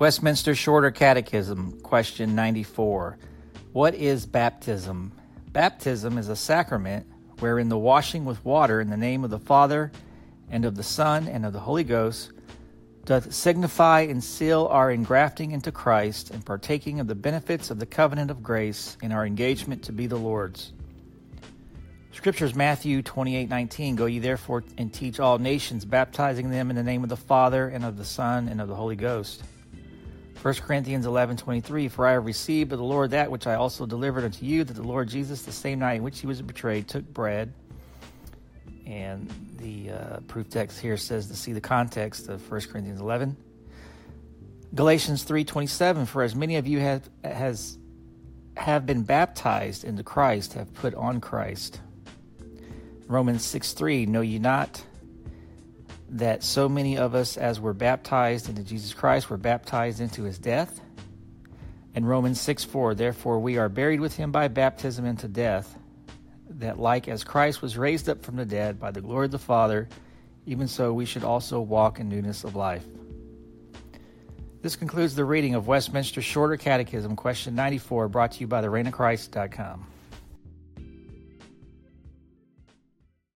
Westminster Shorter Catechism, question 94. What is baptism? Baptism is a sacrament wherein the washing with water in the name of the Father and of the Son and of the Holy Ghost doth signify and seal our engrafting into Christ and partaking of the benefits of the covenant of grace in our engagement to be the Lord's. Scriptures Matthew 28:19 Go ye therefore and teach all nations baptizing them in the name of the Father and of the Son and of the Holy Ghost 1 Corinthians 11:23 For I have received of the Lord that which I also delivered unto you that the Lord Jesus the same night in which he was betrayed took bread. And the uh, proof text here says to see the context of 1 Corinthians 11 Galatians 3:27 For as many of you have has have been baptized into Christ have put on Christ. Romans 6:3 Know ye not that so many of us, as were baptized into Jesus Christ, were baptized into his death. And Romans 6 4, therefore we are buried with him by baptism into death, that like as Christ was raised up from the dead by the glory of the Father, even so we should also walk in newness of life. This concludes the reading of Westminster Shorter Catechism, question 94, brought to you by the